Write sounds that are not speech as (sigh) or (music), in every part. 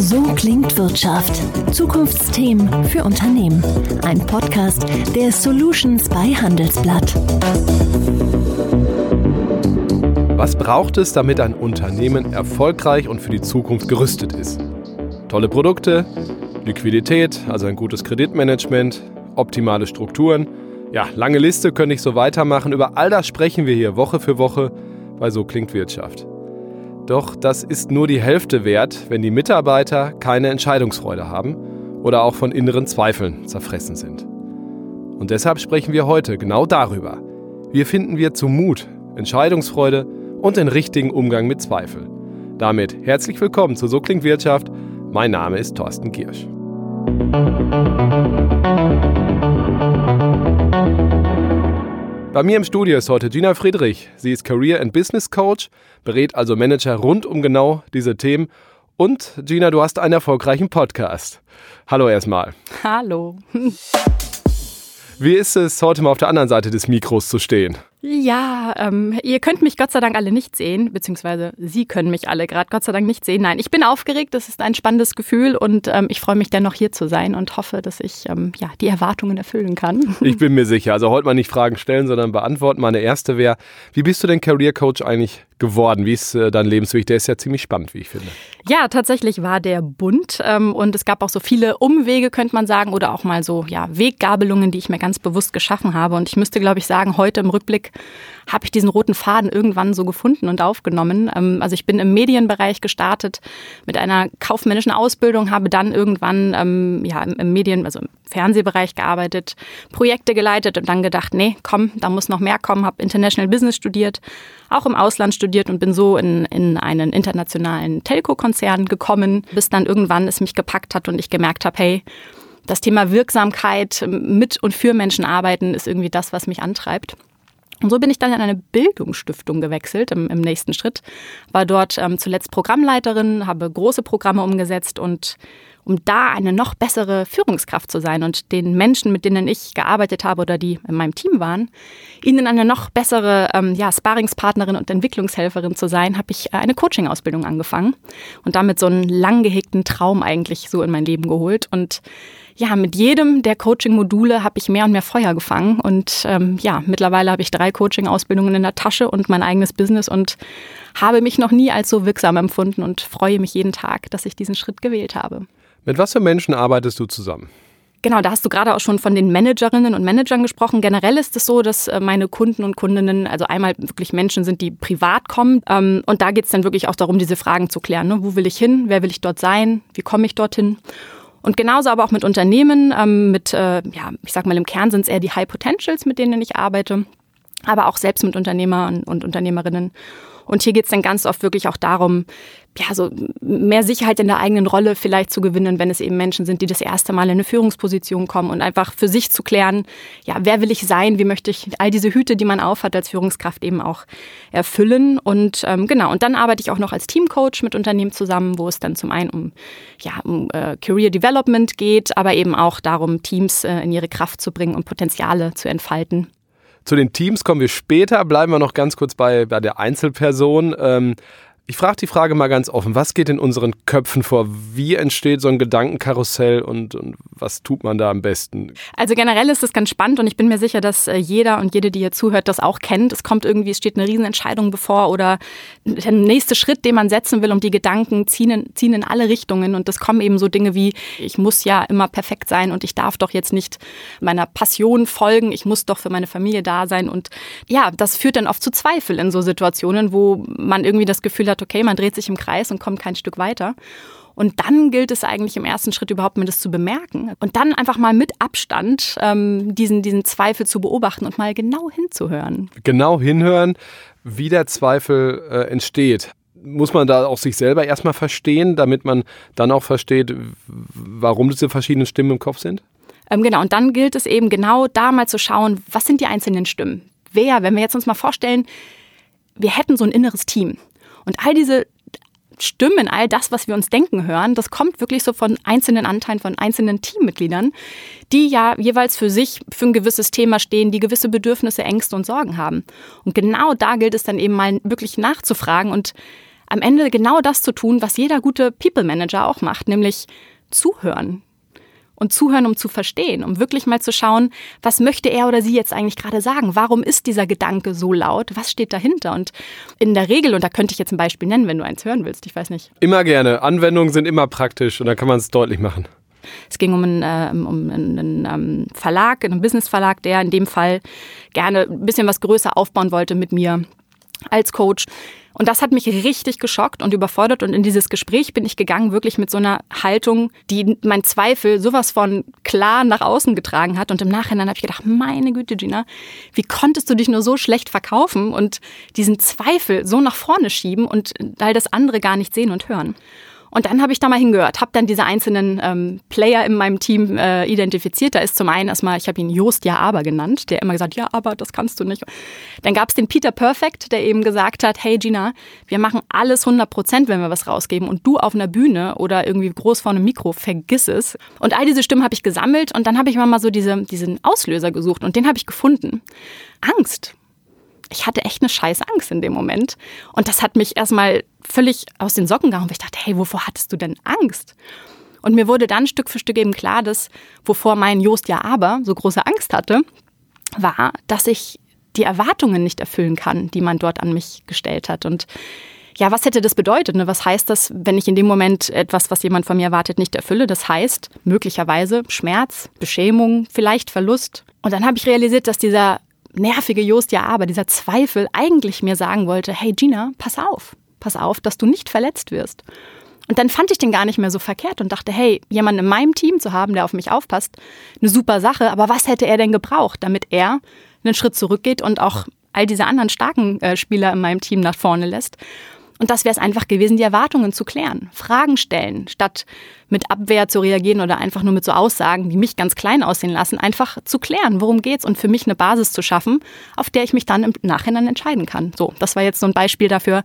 So klingt Wirtschaft. Zukunftsthemen für Unternehmen. Ein Podcast der Solutions bei Handelsblatt. Was braucht es, damit ein Unternehmen erfolgreich und für die Zukunft gerüstet ist? Tolle Produkte, Liquidität, also ein gutes Kreditmanagement, optimale Strukturen. Ja, lange Liste, könnte ich so weitermachen. Über all das sprechen wir hier Woche für Woche bei So klingt Wirtschaft. Doch das ist nur die Hälfte wert, wenn die Mitarbeiter keine Entscheidungsfreude haben oder auch von inneren Zweifeln zerfressen sind. Und deshalb sprechen wir heute genau darüber. Wie finden wir zu Mut, Entscheidungsfreude und den richtigen Umgang mit Zweifel? Damit herzlich willkommen zu So klingt Wirtschaft. Mein Name ist Thorsten Giersch. Bei mir im Studio ist heute Gina Friedrich. Sie ist Career and Business Coach, berät also Manager rund um genau diese Themen. Und Gina, du hast einen erfolgreichen Podcast. Hallo erstmal. Hallo. Wie ist es, heute mal auf der anderen Seite des Mikros zu stehen? Ja, ähm, ihr könnt mich Gott sei Dank alle nicht sehen, beziehungsweise Sie können mich alle gerade Gott sei Dank nicht sehen. Nein, ich bin aufgeregt, das ist ein spannendes Gefühl und ähm, ich freue mich dennoch hier zu sein und hoffe, dass ich ähm, ja, die Erwartungen erfüllen kann. Ich bin mir sicher. Also heute mal nicht Fragen stellen, sondern beantworten. Meine erste wäre, wie bist du denn Career Coach eigentlich geworden? Wie ist äh, dein Lebensweg? Der ist ja ziemlich spannend, wie ich finde. Ja, tatsächlich war der bunt ähm, und es gab auch so viele Umwege, könnte man sagen, oder auch mal so ja, Weggabelungen, die ich mir ganz bewusst geschaffen habe. Und ich müsste, glaube ich, sagen, heute im Rückblick habe ich diesen roten Faden irgendwann so gefunden und aufgenommen. Ähm, also ich bin im Medienbereich gestartet mit einer kaufmännischen Ausbildung, habe dann irgendwann ähm, ja, im Medien, also im Fernsehbereich gearbeitet, Projekte geleitet und dann gedacht, nee, komm, da muss noch mehr kommen, habe International Business studiert, auch im Ausland studiert und bin so in, in einen internationalen Telco-Konzern gekommen, bis dann irgendwann es mich gepackt hat und ich gemerkt habe, hey, das Thema Wirksamkeit mit und für Menschen arbeiten ist irgendwie das, was mich antreibt. Und so bin ich dann in eine Bildungsstiftung gewechselt im, im nächsten Schritt, war dort ähm, zuletzt Programmleiterin, habe große Programme umgesetzt und um da eine noch bessere Führungskraft zu sein und den Menschen, mit denen ich gearbeitet habe oder die in meinem Team waren, ihnen eine noch bessere ähm, ja, Sparringspartnerin und Entwicklungshelferin zu sein, habe ich äh, eine Coaching-Ausbildung angefangen und damit so einen lang gehegten Traum eigentlich so in mein Leben geholt. Und ja, mit jedem der Coaching-Module habe ich mehr und mehr Feuer gefangen. Und ähm, ja, mittlerweile habe ich drei Coaching-Ausbildungen in der Tasche und mein eigenes Business und habe mich noch nie als so wirksam empfunden und freue mich jeden Tag, dass ich diesen Schritt gewählt habe. Mit was für Menschen arbeitest du zusammen? Genau, da hast du gerade auch schon von den Managerinnen und Managern gesprochen. Generell ist es so, dass äh, meine Kunden und Kundinnen also einmal wirklich Menschen sind, die privat kommen. Ähm, und da geht es dann wirklich auch darum, diese Fragen zu klären. Ne? Wo will ich hin? Wer will ich dort sein? Wie komme ich dorthin? Und genauso aber auch mit Unternehmen, ähm, mit, äh, ja, ich sag mal, im Kern sind es eher die High Potentials, mit denen ich arbeite, aber auch selbst mit Unternehmern und Unternehmerinnen. Und hier geht es dann ganz oft wirklich auch darum, ja, so mehr Sicherheit in der eigenen Rolle vielleicht zu gewinnen, wenn es eben Menschen sind, die das erste Mal in eine Führungsposition kommen und einfach für sich zu klären, ja, wer will ich sein, wie möchte ich all diese Hüte, die man aufhat als Führungskraft eben auch erfüllen. Und ähm, genau, und dann arbeite ich auch noch als Teamcoach mit Unternehmen zusammen, wo es dann zum einen um, ja, um äh, Career Development geht, aber eben auch darum, Teams äh, in ihre Kraft zu bringen und Potenziale zu entfalten. Zu den Teams kommen wir später. Bleiben wir noch ganz kurz bei, bei der Einzelperson. Ähm, ich frage die Frage mal ganz offen. Was geht in unseren Köpfen vor? Wie entsteht so ein Gedankenkarussell und, und, was tut man da am besten? Also generell ist es ganz spannend und ich bin mir sicher, dass äh, jeder und jede, die hier zuhört, das auch kennt. Es kommt irgendwie, es steht eine Riesenentscheidung bevor oder der nächste Schritt, den man setzen will und die Gedanken ziehen in, ziehen in alle Richtungen und es kommen eben so Dinge wie, ich muss ja immer perfekt sein und ich darf doch jetzt nicht meiner Passion folgen, ich muss doch für meine Familie da sein und ja, das führt dann oft zu Zweifel in so Situationen, wo man irgendwie das Gefühl hat, okay, man dreht sich im Kreis und kommt kein Stück weiter. Und dann gilt es eigentlich im ersten Schritt überhaupt mal das zu bemerken und dann einfach mal mit Abstand ähm, diesen, diesen Zweifel zu beobachten und mal genau hinzuhören. Genau hinhören, wie der Zweifel äh, entsteht. Muss man da auch sich selber erstmal verstehen, damit man dann auch versteht, warum diese verschiedenen Stimmen im Kopf sind? Ähm, genau, und dann gilt es eben genau da mal zu schauen, was sind die einzelnen Stimmen? Wer, wenn wir jetzt uns mal vorstellen, wir hätten so ein inneres Team und all diese Stimmen, all das, was wir uns denken hören, das kommt wirklich so von einzelnen Anteilen, von einzelnen Teammitgliedern, die ja jeweils für sich für ein gewisses Thema stehen, die gewisse Bedürfnisse, Ängste und Sorgen haben. Und genau da gilt es dann eben mal wirklich nachzufragen und am Ende genau das zu tun, was jeder gute People Manager auch macht, nämlich zuhören. Und zuhören, um zu verstehen, um wirklich mal zu schauen, was möchte er oder sie jetzt eigentlich gerade sagen? Warum ist dieser Gedanke so laut? Was steht dahinter? Und in der Regel, und da könnte ich jetzt ein Beispiel nennen, wenn du eins hören willst, ich weiß nicht. Immer gerne. Anwendungen sind immer praktisch und da kann man es deutlich machen. Es ging um einen, äh, um einen, einen ähm, Verlag, einen Businessverlag, der in dem Fall gerne ein bisschen was größer aufbauen wollte mit mir als Coach. Und das hat mich richtig geschockt und überfordert. Und in dieses Gespräch bin ich gegangen, wirklich mit so einer Haltung, die mein Zweifel sowas von klar nach außen getragen hat. Und im Nachhinein habe ich gedacht, meine Güte, Gina, wie konntest du dich nur so schlecht verkaufen und diesen Zweifel so nach vorne schieben und all das andere gar nicht sehen und hören? Und dann habe ich da mal hingehört, habe dann diese einzelnen ähm, Player in meinem Team äh, identifiziert. Da ist zum einen erstmal, ich habe ihn Jost Ja Aber genannt, der immer gesagt, ja, aber das kannst du nicht. Dann gab es den Peter Perfect, der eben gesagt hat, hey Gina, wir machen alles 100 Prozent, wenn wir was rausgeben und du auf einer Bühne oder irgendwie groß vor einem Mikro, vergiss es. Und all diese Stimmen habe ich gesammelt und dann habe ich mal so diese, diesen Auslöser gesucht und den habe ich gefunden. Angst ich hatte echt eine scheiß Angst in dem Moment. Und das hat mich erstmal völlig aus den Socken gehauen, weil ich dachte, hey, wovor hattest du denn Angst? Und mir wurde dann Stück für Stück eben klar, dass wovor mein Jost ja aber so große Angst hatte, war, dass ich die Erwartungen nicht erfüllen kann, die man dort an mich gestellt hat. Und ja, was hätte das bedeutet? Ne? Was heißt das, wenn ich in dem Moment etwas, was jemand von mir erwartet, nicht erfülle? Das heißt möglicherweise Schmerz, Beschämung, vielleicht Verlust. Und dann habe ich realisiert, dass dieser nervige Jost ja aber, dieser Zweifel eigentlich mir sagen wollte, hey Gina, pass auf, pass auf, dass du nicht verletzt wirst. Und dann fand ich den gar nicht mehr so verkehrt und dachte, hey, jemanden in meinem Team zu haben, der auf mich aufpasst, eine super Sache, aber was hätte er denn gebraucht, damit er einen Schritt zurückgeht und auch all diese anderen starken äh, Spieler in meinem Team nach vorne lässt? Und das wäre es einfach gewesen, die Erwartungen zu klären, Fragen stellen, statt mit Abwehr zu reagieren oder einfach nur mit so Aussagen, die mich ganz klein aussehen lassen, einfach zu klären, worum geht's und für mich eine Basis zu schaffen, auf der ich mich dann im Nachhinein entscheiden kann. So, das war jetzt so ein Beispiel dafür,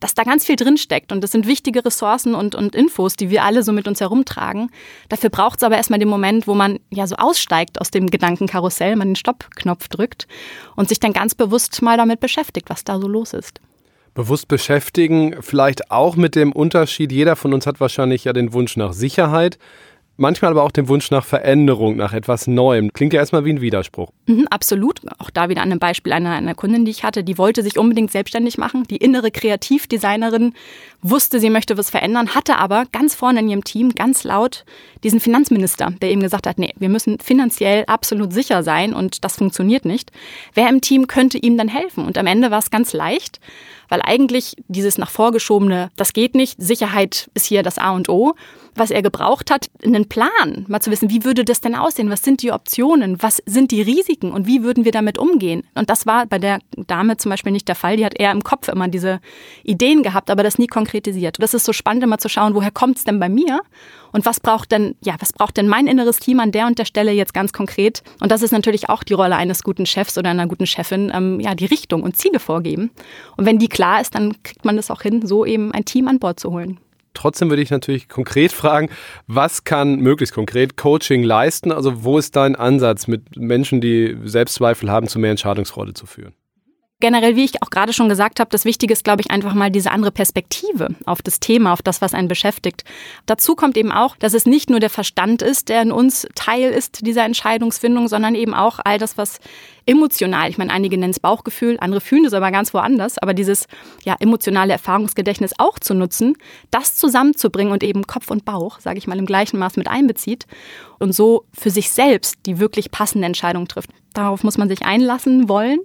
dass da ganz viel drinsteckt und das sind wichtige Ressourcen und, und Infos, die wir alle so mit uns herumtragen. Dafür braucht es aber erstmal den Moment, wo man ja so aussteigt aus dem Gedankenkarussell, man den Stoppknopf drückt und sich dann ganz bewusst mal damit beschäftigt, was da so los ist bewusst beschäftigen. Vielleicht auch mit dem Unterschied, jeder von uns hat wahrscheinlich ja den Wunsch nach Sicherheit. Manchmal aber auch den Wunsch nach Veränderung, nach etwas Neuem. Klingt ja erstmal wie ein Widerspruch. Mhm, absolut. Auch da wieder an einem Beispiel einer, einer Kundin, die ich hatte, die wollte sich unbedingt selbstständig machen. Die innere Kreativdesignerin wusste, sie möchte was verändern, hatte aber ganz vorne in ihrem Team ganz laut diesen Finanzminister, der eben gesagt hat, nee, wir müssen finanziell absolut sicher sein und das funktioniert nicht. Wer im Team könnte ihm dann helfen? Und am Ende war es ganz leicht weil eigentlich dieses nach vorgeschobene, das geht nicht, Sicherheit ist hier das A und O, was er gebraucht hat, einen Plan, mal zu wissen, wie würde das denn aussehen, was sind die Optionen, was sind die Risiken und wie würden wir damit umgehen. Und das war bei der Dame zum Beispiel nicht der Fall, die hat eher im Kopf immer diese Ideen gehabt, aber das nie konkretisiert. Und das ist so spannend immer zu schauen, woher kommt es denn bei mir und was braucht denn, ja, was braucht denn mein inneres Team an der und der Stelle jetzt ganz konkret? Und das ist natürlich auch die Rolle eines guten Chefs oder einer guten Chefin, ähm, ja, die Richtung und Ziele vorgeben. Und wenn die klar ist, dann kriegt man es auch hin, so eben ein Team an Bord zu holen. Trotzdem würde ich natürlich konkret fragen, was kann möglichst konkret Coaching leisten? Also wo ist dein Ansatz, mit Menschen, die Selbstzweifel haben, zu mehr Entscheidungsfreude zu führen? Generell, wie ich auch gerade schon gesagt habe, das Wichtige ist, glaube ich, einfach mal diese andere Perspektive auf das Thema, auf das, was einen beschäftigt. Dazu kommt eben auch, dass es nicht nur der Verstand ist, der in uns Teil ist dieser Entscheidungsfindung, sondern eben auch all das, was emotional, ich meine, einige nennen es Bauchgefühl, andere fühlen es aber ganz woanders, aber dieses ja, emotionale Erfahrungsgedächtnis auch zu nutzen, das zusammenzubringen und eben Kopf und Bauch, sage ich mal, im gleichen Maß mit einbezieht und so für sich selbst die wirklich passende Entscheidung trifft. Darauf muss man sich einlassen wollen.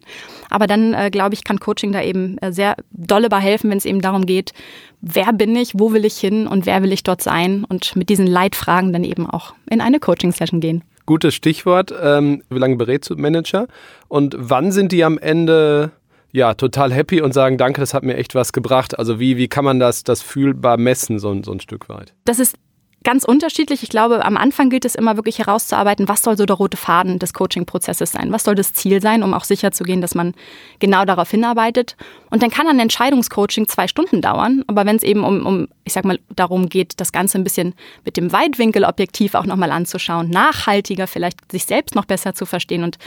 Aber dann, äh, glaube ich, kann Coaching da eben äh, sehr dolle bei helfen, wenn es eben darum geht, wer bin ich, wo will ich hin und wer will ich dort sein und mit diesen Leitfragen dann eben auch in eine Coaching-Session gehen. Gutes Stichwort. Ähm, wie lange berätst du Manager? Und wann sind die am Ende ja, total happy und sagen, danke, das hat mir echt was gebracht. Also wie, wie kann man das, das fühlbar messen, so, so ein Stück weit? Das ist ganz unterschiedlich. Ich glaube, am Anfang gilt es immer wirklich herauszuarbeiten, was soll so der rote Faden des Coaching-Prozesses sein? Was soll das Ziel sein, um auch sicher zu gehen, dass man genau darauf hinarbeitet? Und dann kann ein Entscheidungscoaching zwei Stunden dauern. Aber wenn es eben um, um, ich ich sag mal, darum geht, das Ganze ein bisschen mit dem Weitwinkelobjektiv auch nochmal anzuschauen, nachhaltiger vielleicht sich selbst noch besser zu verstehen und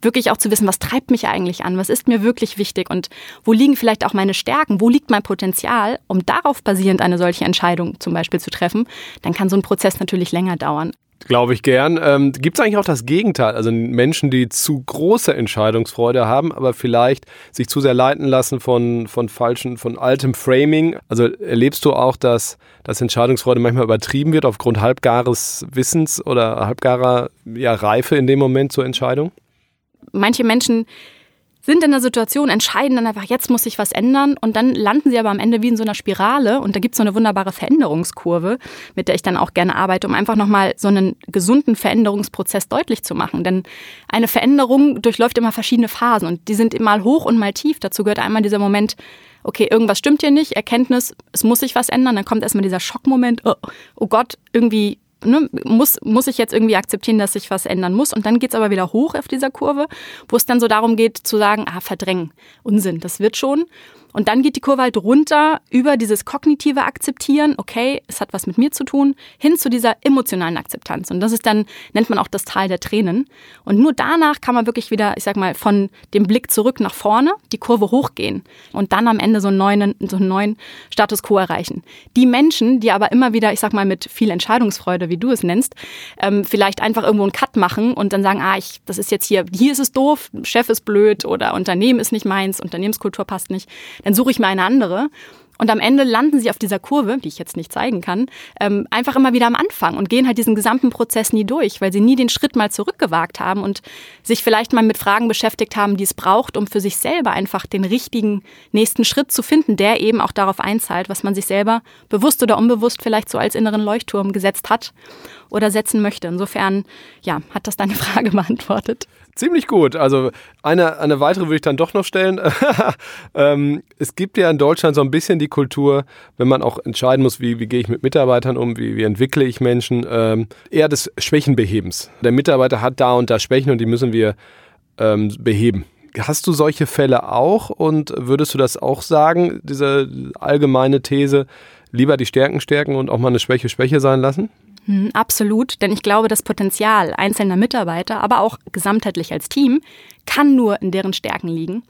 wirklich auch zu wissen, was treibt mich eigentlich an, was ist mir wirklich wichtig und wo liegen vielleicht auch meine Stärken, wo liegt mein Potenzial, um darauf basierend eine solche Entscheidung zum Beispiel zu treffen, dann kann so ein Prozess natürlich länger dauern. Glaube ich gern. Ähm, Gibt es eigentlich auch das Gegenteil? Also Menschen, die zu große Entscheidungsfreude haben, aber vielleicht sich zu sehr leiten lassen von, von falschen, von altem Framing. Also erlebst du auch, dass, dass Entscheidungsfreude manchmal übertrieben wird aufgrund halbgares Wissens oder halbgarer ja, Reife in dem Moment zur Entscheidung? Manche Menschen sind in der Situation, entscheiden dann einfach, jetzt muss sich was ändern und dann landen sie aber am Ende wie in so einer Spirale und da gibt es so eine wunderbare Veränderungskurve, mit der ich dann auch gerne arbeite, um einfach nochmal so einen gesunden Veränderungsprozess deutlich zu machen. Denn eine Veränderung durchläuft immer verschiedene Phasen und die sind mal hoch und mal tief. Dazu gehört einmal dieser Moment, okay, irgendwas stimmt hier nicht, Erkenntnis, es muss sich was ändern, dann kommt erstmal dieser Schockmoment, oh, oh Gott, irgendwie ne, muss, muss ich jetzt irgendwie akzeptieren, dass sich was ändern muss. Und dann geht's aber wieder hoch auf dieser Kurve, wo es dann so darum geht zu sagen, ah, verdrängen, Unsinn, das wird schon. Und dann geht die Kurve halt runter über dieses kognitive Akzeptieren, okay, es hat was mit mir zu tun, hin zu dieser emotionalen Akzeptanz. Und das ist dann, nennt man auch das Tal der Tränen. Und nur danach kann man wirklich wieder, ich sag mal, von dem Blick zurück nach vorne, die Kurve hochgehen und dann am Ende so einen neuen, so einen neuen Status quo erreichen. Die Menschen, die aber immer wieder, ich sag mal, mit viel Entscheidungsfreude, wie du es nennst, ähm, vielleicht einfach irgendwo einen Cut machen und dann sagen, ah, ich, das ist jetzt hier, hier ist es doof, Chef ist blöd oder Unternehmen ist nicht meins, Unternehmenskultur passt nicht dann suche ich mir eine andere. Und am Ende landen sie auf dieser Kurve, die ich jetzt nicht zeigen kann, ähm, einfach immer wieder am Anfang und gehen halt diesen gesamten Prozess nie durch, weil sie nie den Schritt mal zurückgewagt haben und sich vielleicht mal mit Fragen beschäftigt haben, die es braucht, um für sich selber einfach den richtigen nächsten Schritt zu finden, der eben auch darauf einzahlt, was man sich selber bewusst oder unbewusst vielleicht so als inneren Leuchtturm gesetzt hat oder setzen möchte. Insofern, ja, hat das deine (laughs) Frage beantwortet. Ziemlich gut. Also eine, eine weitere würde ich dann doch noch stellen. (laughs) ähm, es gibt ja in Deutschland so ein bisschen die Kultur, wenn man auch entscheiden muss, wie, wie gehe ich mit Mitarbeitern um, wie, wie entwickle ich Menschen, ähm, eher des Schwächenbehebens. Der Mitarbeiter hat da und da Schwächen und die müssen wir ähm, beheben. Hast du solche Fälle auch und würdest du das auch sagen, diese allgemeine These, lieber die Stärken stärken und auch mal eine Schwäche Schwäche sein lassen? Hm, absolut, denn ich glaube, das Potenzial einzelner Mitarbeiter, aber auch gesamtheitlich als Team, kann nur in deren Stärken liegen,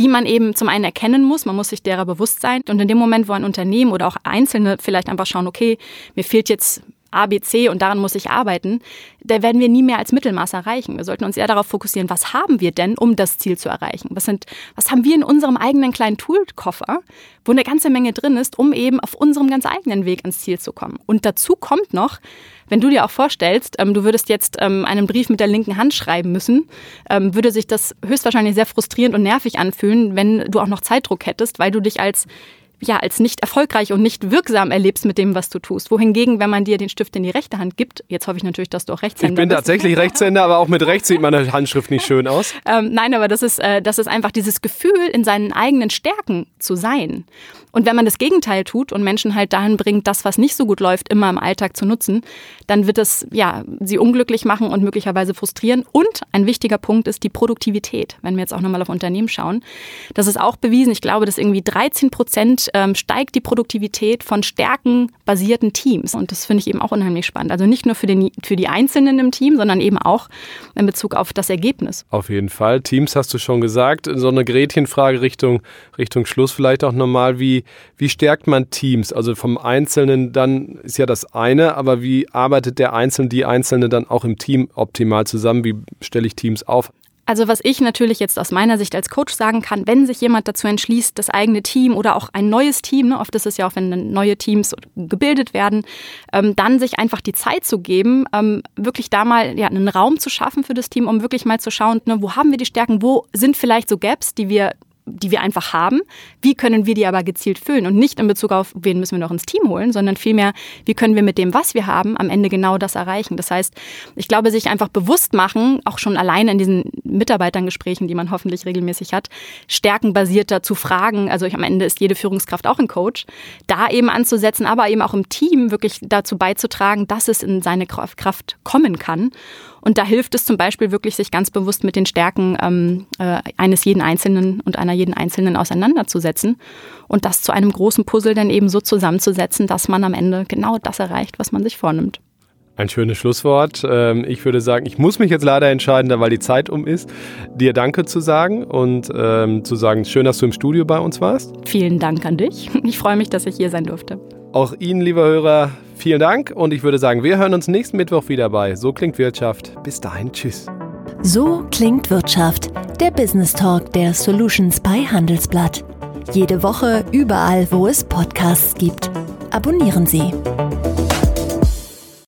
die man eben zum einen erkennen muss, man muss sich derer bewusst sein. Und in dem Moment, wo ein Unternehmen oder auch Einzelne vielleicht einfach schauen, okay, mir fehlt jetzt A, B, C und daran muss ich arbeiten, da werden wir nie mehr als Mittelmaß erreichen. Wir sollten uns eher darauf fokussieren, was haben wir denn, um das Ziel zu erreichen? Was, sind, was haben wir in unserem eigenen kleinen Toolkoffer, wo eine ganze Menge drin ist, um eben auf unserem ganz eigenen Weg ans Ziel zu kommen? Und dazu kommt noch, wenn du dir auch vorstellst, ähm, du würdest jetzt ähm, einen Brief mit der linken Hand schreiben müssen, ähm, würde sich das höchstwahrscheinlich sehr frustrierend und nervig anfühlen, wenn du auch noch Zeitdruck hättest, weil du dich als ja, als nicht erfolgreich und nicht wirksam erlebst mit dem, was du tust. Wohingegen, wenn man dir den Stift in die rechte Hand gibt, jetzt hoffe ich natürlich, dass du auch Rechtshänder bist. Ich bin bist. tatsächlich Rechtshänder, aber auch mit rechts sieht meine Handschrift nicht schön aus. (laughs) Ähm, nein, aber das ist, äh, das ist einfach dieses Gefühl, in seinen eigenen Stärken zu sein. Und wenn man das Gegenteil tut und Menschen halt dahin bringt, das, was nicht so gut läuft, immer im Alltag zu nutzen, dann wird es ja sie unglücklich machen und möglicherweise frustrieren. Und ein wichtiger Punkt ist die Produktivität. Wenn wir jetzt auch nochmal auf Unternehmen schauen, das ist auch bewiesen. Ich glaube, dass irgendwie 13 Prozent ähm, steigt die Produktivität von stärkenbasierten Teams. Und das finde ich eben auch unheimlich spannend. Also nicht nur für, den, für die Einzelnen im Team, sondern eben auch in Bezug auf das Ergebnis. Auf jeden Fall. Teams hast du schon gesagt. So eine Gretchenfrage Richtung, Richtung Schluss vielleicht auch nochmal. Wie, wie, stärkt man Teams? Also vom Einzelnen dann ist ja das eine, aber wie arbeitet der Einzelne, die Einzelne dann auch im Team optimal zusammen? Wie stelle ich Teams auf? Also was ich natürlich jetzt aus meiner Sicht als Coach sagen kann, wenn sich jemand dazu entschließt, das eigene Team oder auch ein neues Team, ne, oft ist es ja auch, wenn neue Teams gebildet werden, ähm, dann sich einfach die Zeit zu geben, ähm, wirklich da mal ja, einen Raum zu schaffen für das Team, um wirklich mal zu schauen, ne, wo haben wir die Stärken, wo sind vielleicht so Gaps, die wir die wir einfach haben. Wie können wir die aber gezielt füllen? Und nicht in Bezug auf, wen müssen wir noch ins Team holen, sondern vielmehr, wie können wir mit dem, was wir haben, am Ende genau das erreichen. Das heißt, ich glaube, sich einfach bewusst machen, auch schon allein in diesen Mitarbeitergesprächen, die man hoffentlich regelmäßig hat, stärkenbasierter zu fragen. Also am Ende ist jede Führungskraft auch ein Coach, da eben anzusetzen, aber eben auch im Team wirklich dazu beizutragen, dass es in seine Kraft kommen kann Und da hilft es zum Beispiel wirklich, sich ganz bewusst mit den Stärken ähm, äh, eines jeden Einzelnen und einer jeden Einzelnen auseinanderzusetzen und das zu einem großen Puzzle dann eben so zusammenzusetzen, dass man am Ende genau das erreicht, was man sich vornimmt. Ein schönes Schlusswort. Ähm, ich würde sagen, ich muss mich jetzt leider entscheiden, weil die Zeit um ist, dir Danke zu sagen und ähm, zu sagen, schön, dass du im Studio bei uns warst. Vielen Dank an dich. Ich freue mich, dass ich hier sein durfte. Auch Ihnen, lieber Hörer, vielen Dank und ich würde sagen, wir hören uns nächsten Mittwoch wieder bei So klingt Wirtschaft. Bis dahin, tschüss. So klingt Wirtschaft, der Business Talk der Solutions bei Handelsblatt. Jede Woche überall, wo es Podcasts gibt. Abonnieren Sie.